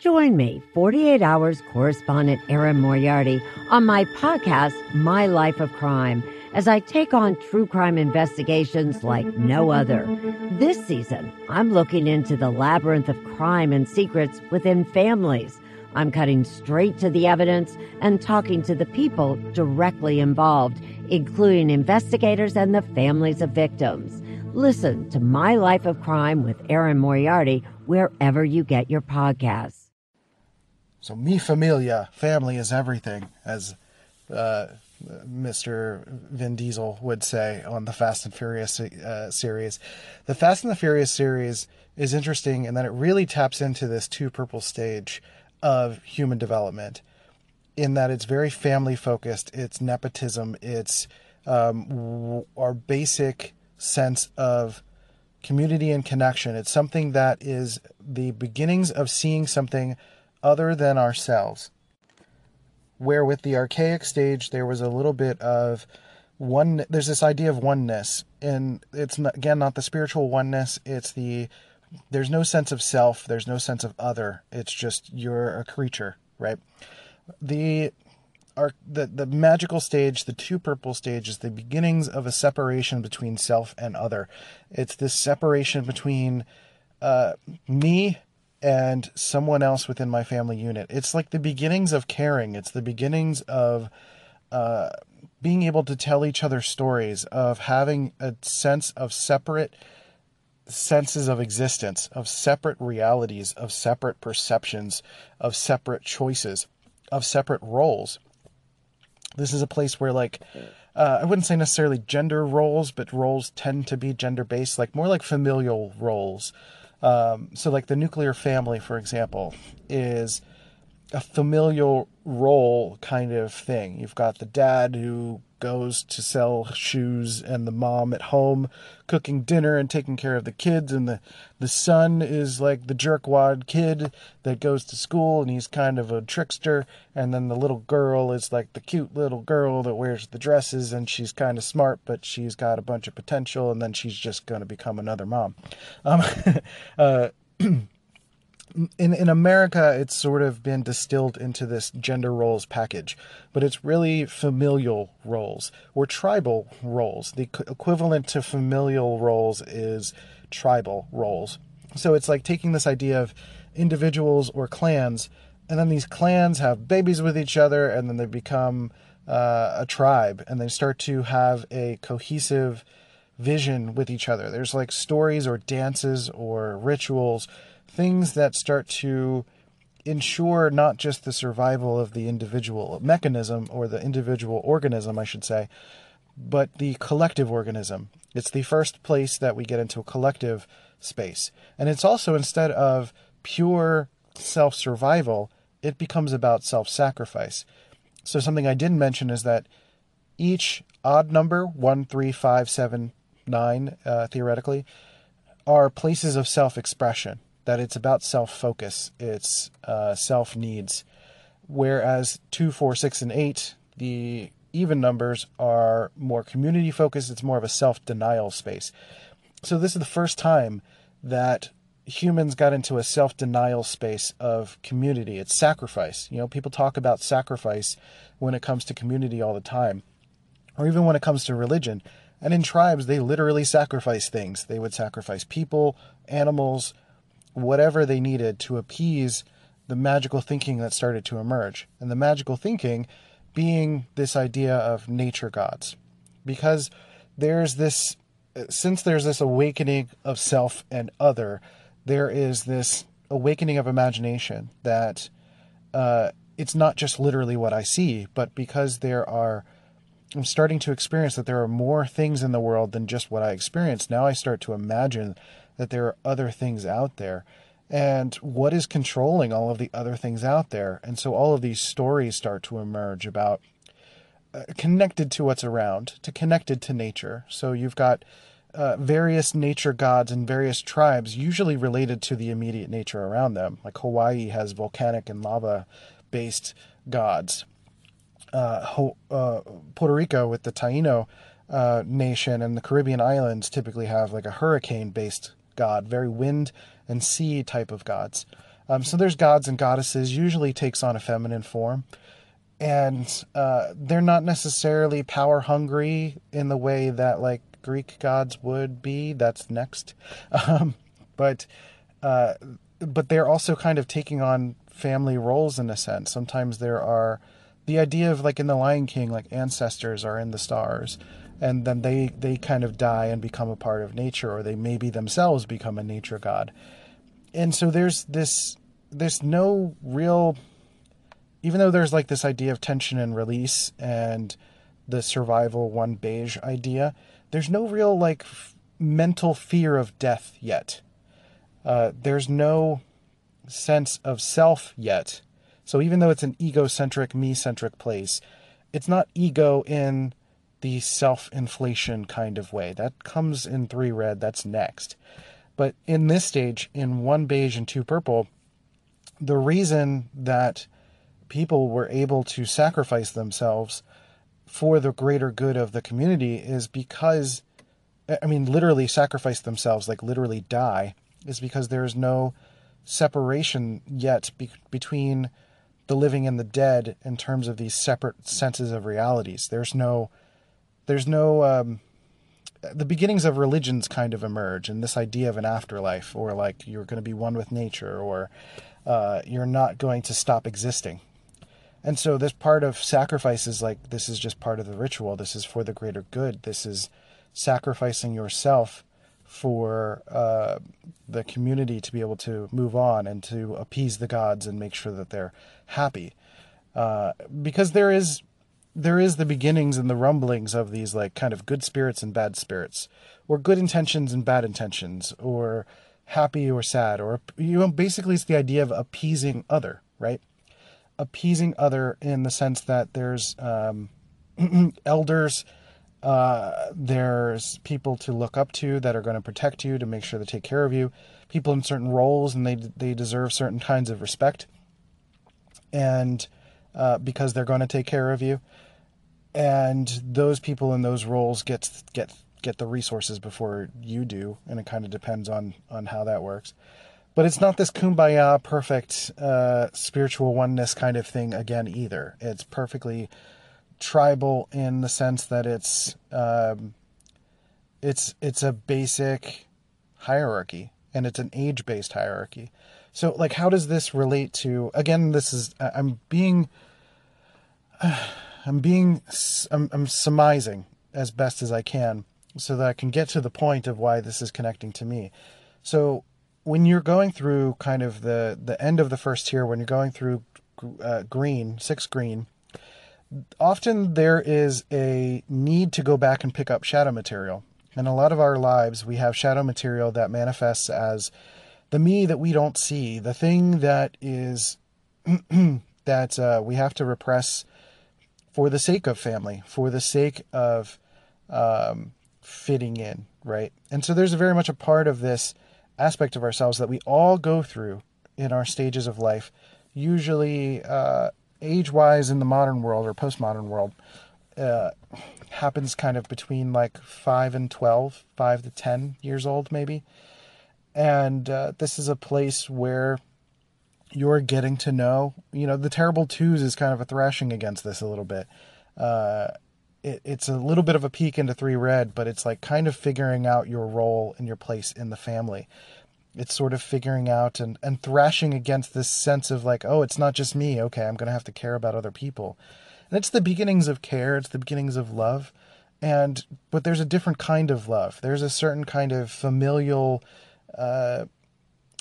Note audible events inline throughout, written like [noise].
Join me, 48 Hours correspondent Erin Moriarty, on my podcast, My Life of Crime, as I take on true crime investigations like no other. This season, I'm looking into the labyrinth of crime and secrets within families. I'm cutting straight to the evidence and talking to the people directly involved, including investigators and the families of victims. Listen to My Life of Crime with Erin Moriarty wherever you get your podcasts. So, mi familia, family is everything, as uh, Mr. Vin Diesel would say on the Fast and Furious uh, series. The Fast and the Furious series is interesting in that it really taps into this two purple stage of human development, in that it's very family focused, it's nepotism, it's um, our basic sense of community and connection. It's something that is the beginnings of seeing something other than ourselves. Where with the archaic stage, there was a little bit of one, there's this idea of oneness. And it's, not, again, not the spiritual oneness, it's the, there's no sense of self, there's no sense of other. It's just you're a creature, right? The our, the the magical stage, the two purple stage, is the beginnings of a separation between self and other. It's this separation between uh, me and someone else within my family unit. It's like the beginnings of caring. It's the beginnings of uh, being able to tell each other stories, of having a sense of separate senses of existence, of separate realities, of separate perceptions, of separate choices, of separate roles. This is a place where, like, uh, I wouldn't say necessarily gender roles, but roles tend to be gender based, like more like familial roles. Um, so, like the nuclear family, for example, is a familial role kind of thing. You've got the dad who goes to sell shoes and the mom at home cooking dinner and taking care of the kids and the the son is like the jerkwad kid that goes to school and he's kind of a trickster and then the little girl is like the cute little girl that wears the dresses and she's kind of smart but she's got a bunch of potential and then she's just going to become another mom um, [laughs] uh, [clears throat] in in America, it's sort of been distilled into this gender roles package, but it's really familial roles or tribal roles. The equivalent to familial roles is tribal roles. So it's like taking this idea of individuals or clans, and then these clans have babies with each other, and then they become uh, a tribe, and they start to have a cohesive vision with each other. There's like stories or dances or rituals things that start to ensure not just the survival of the individual mechanism or the individual organism, I should say, but the collective organism. It's the first place that we get into a collective space. And it's also instead of pure self survival, it becomes about self sacrifice. So, something I didn't mention is that each odd number, one, three, five, seven, nine, uh, theoretically, are places of self expression that it's about self focus, it's uh, self needs. Whereas 2, 4, 6, and 8, the even numbers are more community focused, it's more of a self denial space. So, this is the first time that humans got into a self denial space of community. It's sacrifice. You know, people talk about sacrifice when it comes to community all the time, or even when it comes to religion. And in tribes, they literally sacrifice things. They would sacrifice people, animals, whatever they needed to appease the magical thinking that started to emerge. And the magical thinking being this idea of nature gods. Because there's this, since there's this awakening of self and other, there is this awakening of imagination that uh, it's not just literally what I see, but because there are, I'm starting to experience that there are more things in the world than just what I experience. Now I start to imagine that there are other things out there and what is controlling all of the other things out there. And so all of these stories start to emerge about uh, connected to what's around, to connected to nature. So you've got uh, various nature gods and various tribes, usually related to the immediate nature around them. Like Hawaii has volcanic and lava based gods. Uh, Ho- uh, Puerto Rico with the Taino uh, nation and the Caribbean islands typically have like a hurricane based god, very wind and sea type of gods. Um, so there's gods and goddesses, usually takes on a feminine form. And uh, they're not necessarily power hungry in the way that like Greek gods would be. That's next. [laughs] Um, but uh, but they're also kind of taking on family roles in a sense. Sometimes there are the idea of like in the Lion King, like ancestors are in the stars and then they they kind of die and become a part of nature or they maybe themselves become a nature god. And so there's this there's no real even though there's like this idea of tension and release and the survival one beige idea there's no real like f- mental fear of death yet. Uh, there's no sense of self yet. So even though it's an egocentric me-centric place it's not ego in the self inflation kind of way. That comes in three red, that's next. But in this stage, in one beige and two purple, the reason that people were able to sacrifice themselves for the greater good of the community is because, I mean, literally sacrifice themselves, like literally die, is because there is no separation yet be- between the living and the dead in terms of these separate senses of realities. There's no there's no um, the beginnings of religions kind of emerge and this idea of an afterlife or like you're going to be one with nature or uh, you're not going to stop existing. And so this part of sacrifice is like this is just part of the ritual. This is for the greater good. This is sacrificing yourself for uh, the community to be able to move on and to appease the gods and make sure that they're happy. Uh, because there is there is the beginnings and the rumblings of these like kind of good spirits and bad spirits or good intentions and bad intentions or happy or sad or you know basically it's the idea of appeasing other right? Appeasing other in the sense that there's um, [clears throat] elders uh, there's people to look up to that are going to protect you to make sure they take care of you people in certain roles and they they deserve certain kinds of respect. And uh, because they're going to take care of you and those people in those roles get get get the resources before you do, and it kind of depends on on how that works. But it's not this kumbaya, perfect uh, spiritual oneness kind of thing again either. It's perfectly tribal in the sense that it's um, it's it's a basic hierarchy and it's an age based hierarchy. So like, how does this relate to? Again, this is I'm being. [sighs] I'm being I'm, I'm surmising as best as I can so that I can get to the point of why this is connecting to me. So when you're going through kind of the the end of the first tier, when you're going through uh, green, six green, often there is a need to go back and pick up shadow material. In a lot of our lives, we have shadow material that manifests as the me that we don't see, the thing that is [clears throat] that uh, we have to repress for the sake of family, for the sake of um, fitting in, right? And so there's very much a part of this aspect of ourselves that we all go through in our stages of life, usually uh, age wise in the modern world or postmodern world. Uh, happens kind of between like 5 and 12, 5 to 10 years old, maybe. And uh, this is a place where you're getting to know. You know, the terrible twos is kind of a thrashing against this a little bit. Uh, it, it's a little bit of a peek into three red, but it's like kind of figuring out your role and your place in the family. it's sort of figuring out and, and thrashing against this sense of like, oh, it's not just me. Okay, I'm going to have to care about other people. And it's the beginnings of care, it's the beginnings of love. And, but there's a different kind of love. There's a certain kind of familial, uh,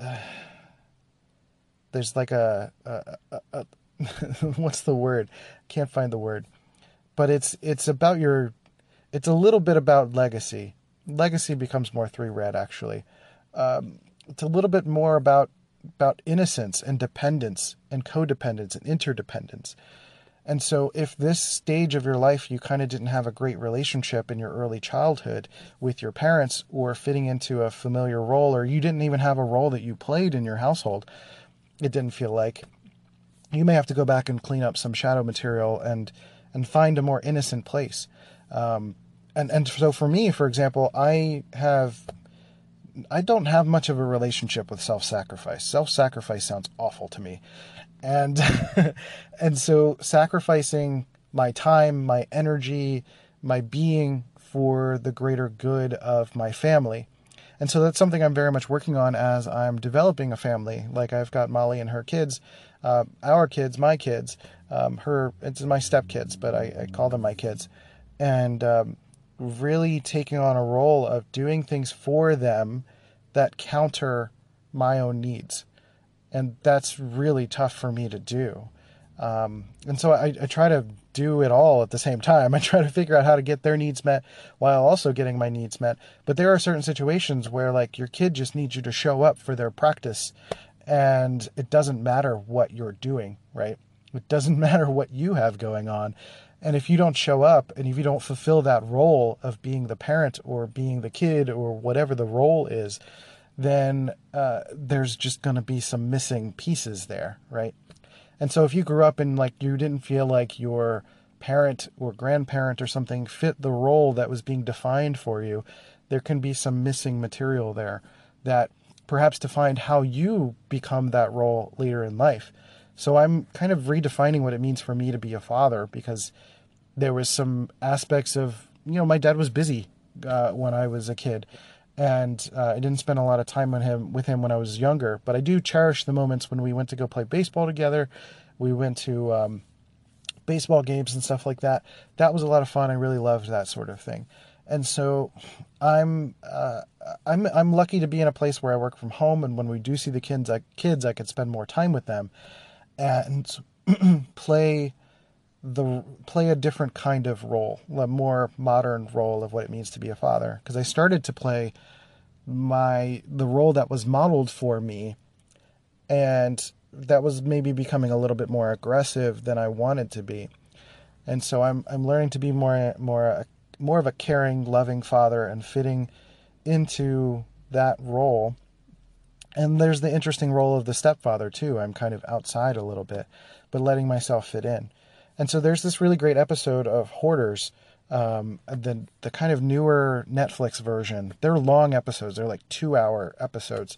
uh there's like a, a, a, a [laughs] what's the word? Can't find the word. But it's, it's about your, it's a little bit about legacy. Legacy becomes more three red actually. Um, it's a little bit more about about innocence and dependence and codependence and interdependence. And so, if this stage of your life you kind of didn't have a great relationship in your early childhood with your parents or fitting into a familiar role, or you didn't even have a role that you played in your household, it didn't feel like, you may have to go back and clean up some shadow material and and find a more innocent place. Um, and and so for me, for example, I have I don't have much of a relationship with self-sacrifice. Self-sacrifice sounds awful to me. And [laughs] and so sacrificing my time, my energy, my being for the greater good of my family. And so that's something I'm very much working on as I'm developing a family. Like I've got Molly and her kids, uh, our kids, my kids, um, her, it's my stepkids, but I, I, call them my kids. And um, really taking on a role of doing things for them that counter my own needs. And that's really tough for me to do. Um, and so I, I, try to do it all at the same time. [laughs] I try to figure out how to get their needs met while also getting my needs met. But there are certain situations where, like, your kid just needs you to show up for their practice, and it doesn't matter what you're doing, right? It doesn't [laughs] matter what you have going on. And if you don't show up and if you don't fulfill that role of being the parent or being the kid or whatever the role is, then uh, there's just going to be some missing pieces there, right? And so if you grew up and like you didn't feel like your parent or grandparent or something fit the role that was being defined for you, there can be some missing material there that perhaps defined how you become that role later in life. So I'm kind of redefining what it means for me to be a father because there was some aspects of you know my dad was busy uh, when I was a kid, and uh, I didn't spend a lot of time with him with him when I was younger. But I do cherish the moments when we went to go play baseball together. We went to um, baseball games and stuff like that. That was a lot of fun. I really loved that sort of thing. And so, I'm uh, I'm I'm lucky to be in a place where I work from home, and when we do see the kids, I, kids, I can spend more time with them, and [clears throat] play the play a different kind of role, a more modern role of what it means to be a father. Because I started to play my the role that was modeled for me, and that was maybe becoming a little bit more aggressive than I wanted to be. And so I'm I'm learning to be more more more of a caring, loving father and fitting into that role. And there's the interesting role of the stepfather too. I'm kind of outside a little bit, but letting myself fit in. And so there's this really great episode of Hoarders, um, the the kind of newer Netflix version. They're long episodes. They're like two hour episodes.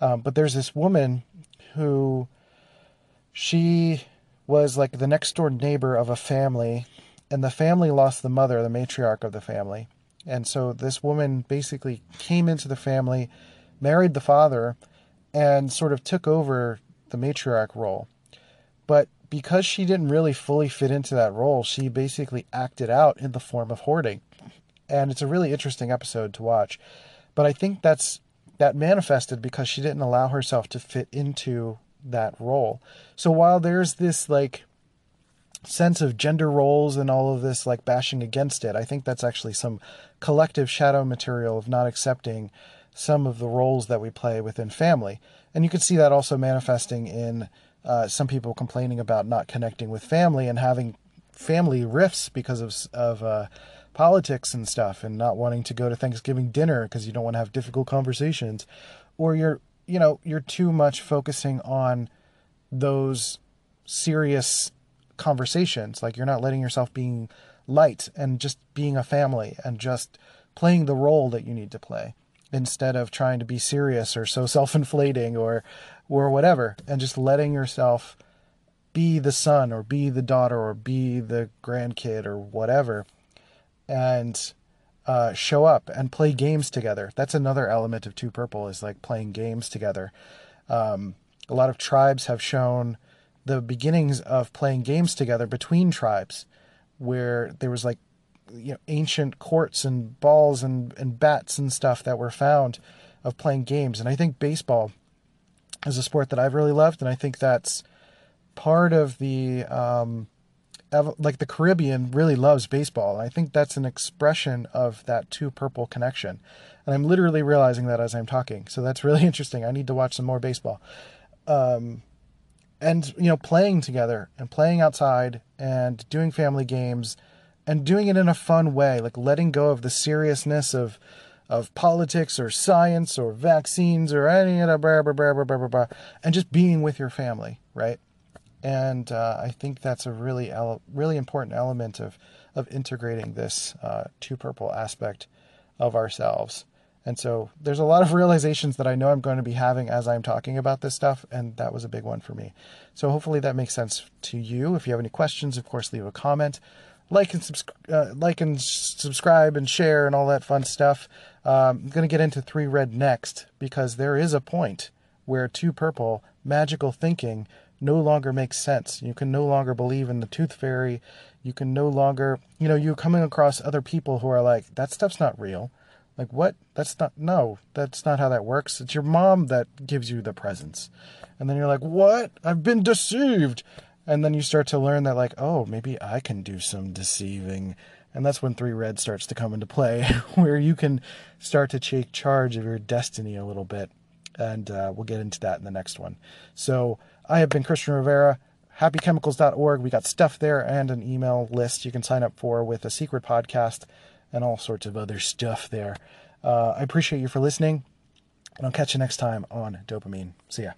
Um, but there's this woman who she was like the next door neighbor of a family, and the family lost the mother, the matriarch of the family. And so this woman basically came into the family, married the father, and sort of took over the matriarch role. But because she didn't really fully fit into that role, she basically acted out in the form of hoarding. And it's a really interesting episode to watch. But I think that's that manifested because she didn't allow herself to fit into that role. So while there's this like sense of gender roles and all of this like bashing against it, I think that's actually some collective shadow material of not accepting some of the roles that we play within family. And you can see that also manifesting in uh, some people complaining about not connecting with family and having family rifts because of of uh, politics and stuff, and not wanting to go to Thanksgiving dinner because you don't want to have difficult conversations, or you're you know you're too much focusing on those serious conversations. Like you're not letting yourself being light and just being a family and just playing the role that you need to play instead of trying to be serious or so self-inflating or or whatever and just letting yourself be the son or be the daughter or be the grandkid or whatever and uh, show up and play games together. That's another element of Two Purple is like playing games together. Um, a lot of tribes have shown the beginnings of playing games together between tribes, where there was like you know ancient courts and balls and, and bats and stuff that were found of playing games. And I think baseball is a sport that I've really loved, and I think that's part of the um, like the Caribbean really loves baseball. I think that's an expression of that two purple connection. And I'm literally realizing that as I'm talking. So that's really [laughs] interesting. I need to watch some more baseball. Um, and you know, playing together and playing outside and doing family games and doing it in a fun way, like letting go of the seriousness of of politics or science or vaccines or any of blah, blah, blah, blah, blah, blah, and just being with your family, right? And uh, I think that's a really really important element of of integrating this uh, two purple aspect of ourselves. And so there's a lot of [laughs] realizations that I know I'm going to be having as I'm talking about this stuff, and that was a big one for me. So hopefully that makes sense to you. If you have any questions, of course, leave a comment like and subs- uh, like and subscribe and share and all that fun stuff. Um, I'm going to get into three red next because there is a point where two purple magical thinking no longer makes sense. You can no longer believe in the tooth fairy. You can no longer, you know, you're coming across other people who are like, that stuff's not real. Like, what? That's not, no, that's not how that works. It's your mom that gives you the presents. And then you're like, what? I've been deceived and then you start to learn that like oh maybe i can do some deceiving. And that's when three red starts to come into play [laughs] where you can start to take charge of your destiny a little bit. And uh, we'll get into that in the next one. So i have been christian rivera happychemicals.org we got stuff there and an email list you can sign up for with a secret podcast and all sorts of other stuff there. Uh, i appreciate you for listening and i'll catch you next time on dopamine. See ya